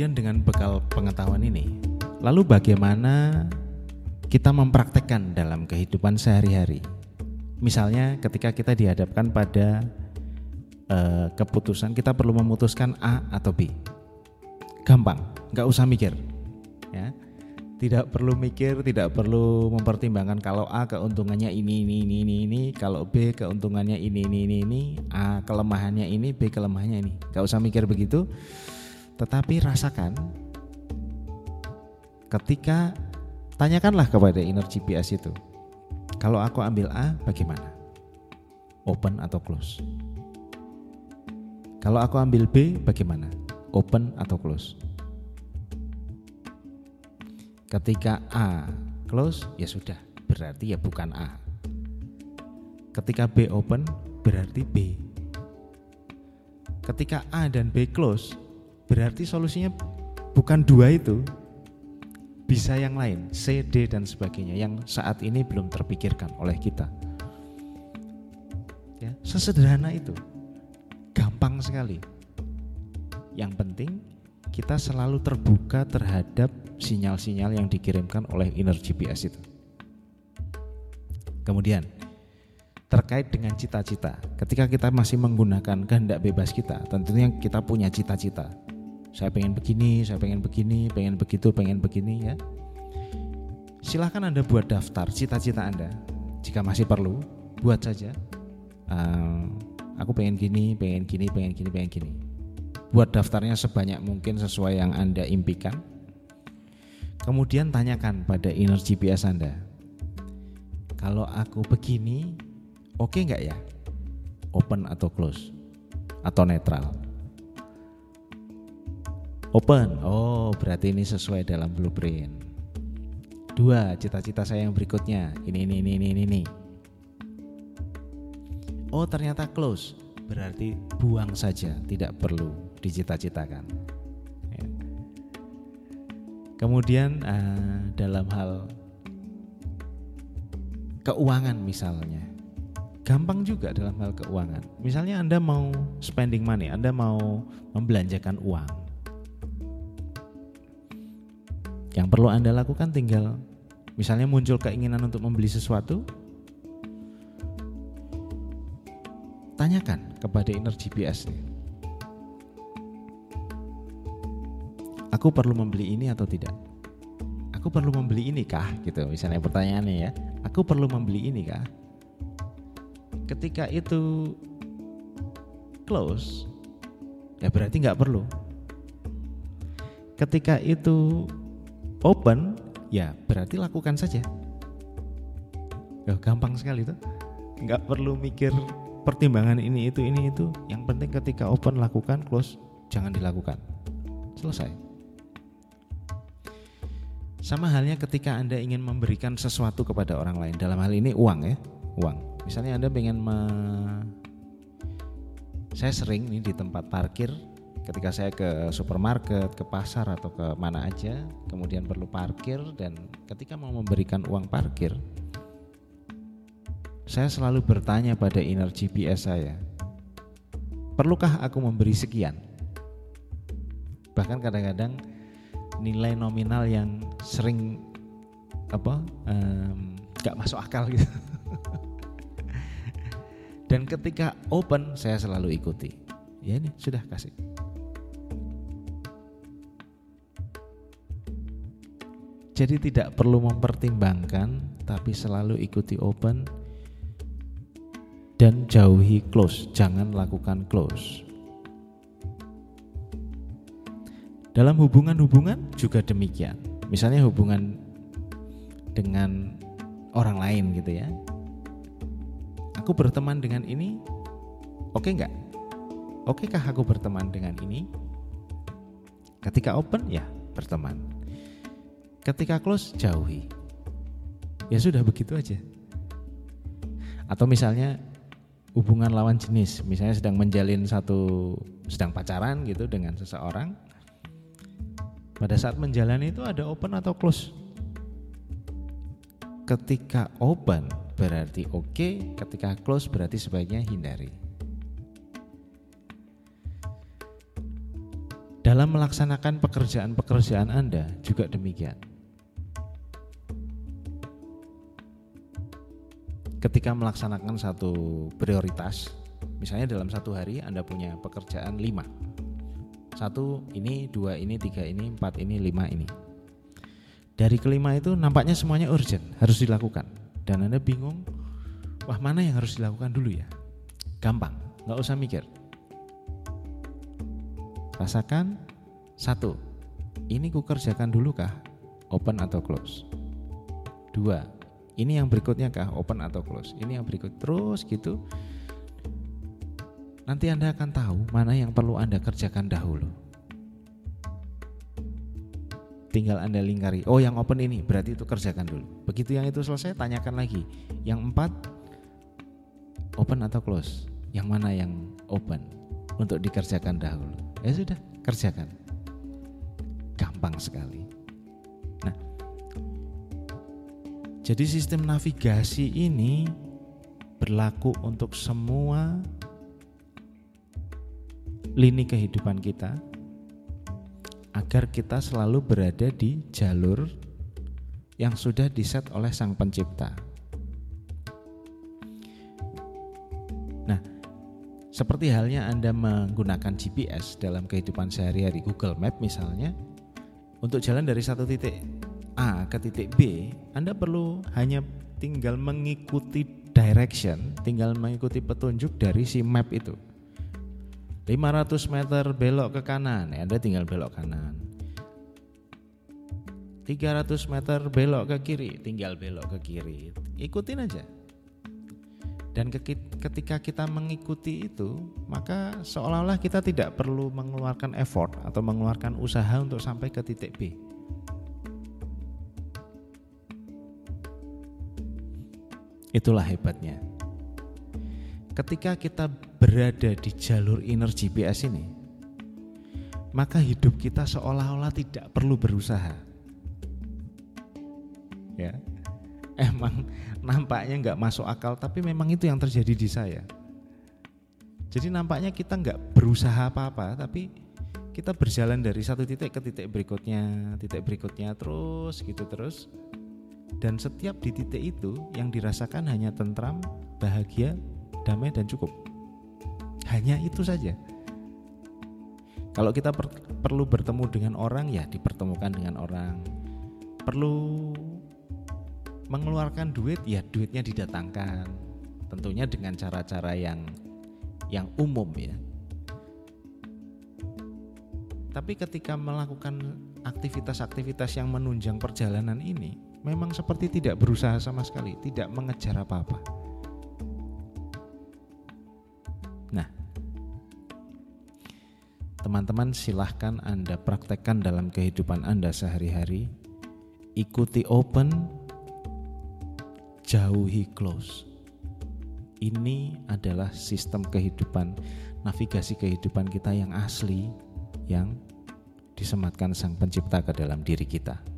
kemudian dengan bekal pengetahuan ini, lalu bagaimana kita mempraktekkan dalam kehidupan sehari-hari? Misalnya ketika kita dihadapkan pada uh, keputusan kita perlu memutuskan A atau B. Gampang, nggak usah mikir. Ya. Tidak perlu mikir, tidak perlu mempertimbangkan kalau A keuntungannya ini ini ini ini ini, kalau B keuntungannya ini ini ini ini, A kelemahannya ini, B kelemahannya ini. Nggak usah mikir begitu. Tetapi rasakan ketika tanyakanlah kepada inner GPS itu. Kalau aku ambil A bagaimana? Open atau close? Kalau aku ambil B bagaimana? Open atau close? Ketika A close ya sudah, berarti ya bukan A. Ketika B open berarti B. Ketika A dan B close berarti solusinya bukan dua itu, bisa yang lain, C, D dan sebagainya yang saat ini belum terpikirkan oleh kita. Ya, sesederhana itu gampang sekali. Yang penting kita selalu terbuka terhadap sinyal-sinyal yang dikirimkan oleh inner GPS itu. Kemudian terkait dengan cita-cita, ketika kita masih menggunakan kehendak bebas kita, tentunya kita punya cita-cita. Saya pengen begini, saya pengen begini, pengen begitu, pengen begini ya. Silahkan Anda buat daftar cita-cita Anda. Jika masih perlu, buat saja. Uh, aku pengen gini, pengen gini, pengen gini, pengen gini. Buat daftarnya sebanyak mungkin sesuai yang Anda impikan. Kemudian tanyakan pada inner GPS Anda. Kalau aku begini, oke okay nggak ya? Open atau close? Atau netral? Open, oh berarti ini sesuai dalam blueprint. Dua, cita-cita saya yang berikutnya, ini, ini, ini, ini, ini oh ternyata close. Berarti buang saja tidak perlu dicita-citakan. Ya. kemudian uh, dalam hal keuangan misalnya. Gampang juga dalam hal keuangan. Misalnya anda mau spending money anda mau membelanjakan uang yang perlu anda lakukan tinggal misalnya muncul keinginan untuk membeli sesuatu tanyakan kepada inner GPS nih. Aku perlu membeli ini atau tidak? Aku perlu membeli ini kah? Gitu misalnya pertanyaannya ya. Aku perlu membeli ini kah? Ketika itu close, ya berarti nggak perlu. Ketika itu open, ya berarti lakukan saja. Ya, gampang sekali tuh. Nggak perlu mikir pertimbangan ini itu ini itu. Yang penting ketika open lakukan close jangan dilakukan. Selesai. Sama halnya ketika anda ingin memberikan sesuatu kepada orang lain. Dalam hal ini uang ya uang. Misalnya anda ingin me... saya sering nih di tempat parkir ketika saya ke supermarket, ke pasar atau ke mana aja, kemudian perlu parkir dan ketika mau memberikan uang parkir, saya selalu bertanya pada inner GPS saya, perlukah aku memberi sekian? Bahkan kadang-kadang nilai nominal yang sering apa um, gak masuk akal gitu. Dan ketika open saya selalu ikuti. Ya ini sudah kasih. Jadi tidak perlu mempertimbangkan tapi selalu ikuti open dan jauhi close, jangan lakukan close. Dalam hubungan-hubungan juga demikian. Misalnya hubungan dengan orang lain gitu ya. Aku berteman dengan ini, oke okay nggak? Oke kah aku berteman dengan ini? Ketika open ya berteman. Ketika close jauhi. Ya sudah begitu aja. Atau misalnya hubungan lawan jenis, misalnya sedang menjalin satu sedang pacaran gitu dengan seseorang. Pada saat menjalani itu ada open atau close. Ketika open berarti oke, okay, ketika close berarti sebaiknya hindari. Dalam melaksanakan pekerjaan-pekerjaan Anda juga demikian. Ketika melaksanakan satu prioritas, misalnya dalam satu hari Anda punya pekerjaan lima, satu ini, dua ini, tiga ini, empat ini, lima ini. Dari kelima itu nampaknya semuanya urgent, harus dilakukan. Dan Anda bingung, wah mana yang harus dilakukan dulu ya? Gampang, nggak usah mikir Rasakan satu, ini ku kerjakan dulu kah open atau close? Dua, ini yang berikutnya kah open atau close? Ini yang berikut terus gitu. Nanti Anda akan tahu mana yang perlu Anda kerjakan dahulu. Tinggal Anda lingkari, oh yang open ini berarti itu kerjakan dulu. Begitu yang itu selesai, tanyakan lagi. Yang empat, open atau close? Yang mana yang open untuk dikerjakan dahulu? ya sudah kerjakan gampang sekali jadi sistem navigasi ini berlaku untuk semua lini kehidupan kita agar kita selalu berada di jalur yang sudah diset oleh Sang Pencipta. Seperti halnya Anda menggunakan GPS dalam kehidupan sehari-hari Google Map misalnya, untuk jalan dari satu titik A ke titik B, Anda perlu hanya tinggal mengikuti direction, tinggal mengikuti petunjuk dari si map itu. 500 meter belok ke kanan, ya Anda tinggal belok kanan. 300 meter belok ke kiri, tinggal belok ke kiri. Ikutin aja. Dan ketika kita mengikuti itu, maka seolah-olah kita tidak perlu mengeluarkan effort atau mengeluarkan usaha untuk sampai ke titik B. Itulah hebatnya. Ketika kita berada di jalur inner GPS ini, maka hidup kita seolah-olah tidak perlu berusaha. Ya, emang nampaknya nggak masuk akal tapi memang itu yang terjadi di saya jadi nampaknya kita nggak berusaha apa-apa tapi kita berjalan dari satu titik ke titik berikutnya titik berikutnya terus gitu terus dan setiap di titik itu yang dirasakan hanya tentram bahagia damai dan cukup. Hanya itu saja. Kalau kita per perlu bertemu dengan orang ya dipertemukan dengan orang. Perlu mengeluarkan duit ya duitnya didatangkan. Tentunya dengan cara-cara yang yang umum ya. Tapi ketika melakukan aktivitas-aktivitas yang menunjang perjalanan ini memang seperti tidak berusaha sama sekali tidak mengejar apa-apa nah teman-teman silahkan Anda praktekkan dalam kehidupan Anda sehari-hari ikuti open jauhi close. Ini adalah sistem kehidupan, navigasi kehidupan kita yang asli, yang disematkan Sang Pencipta ke dalam diri kita.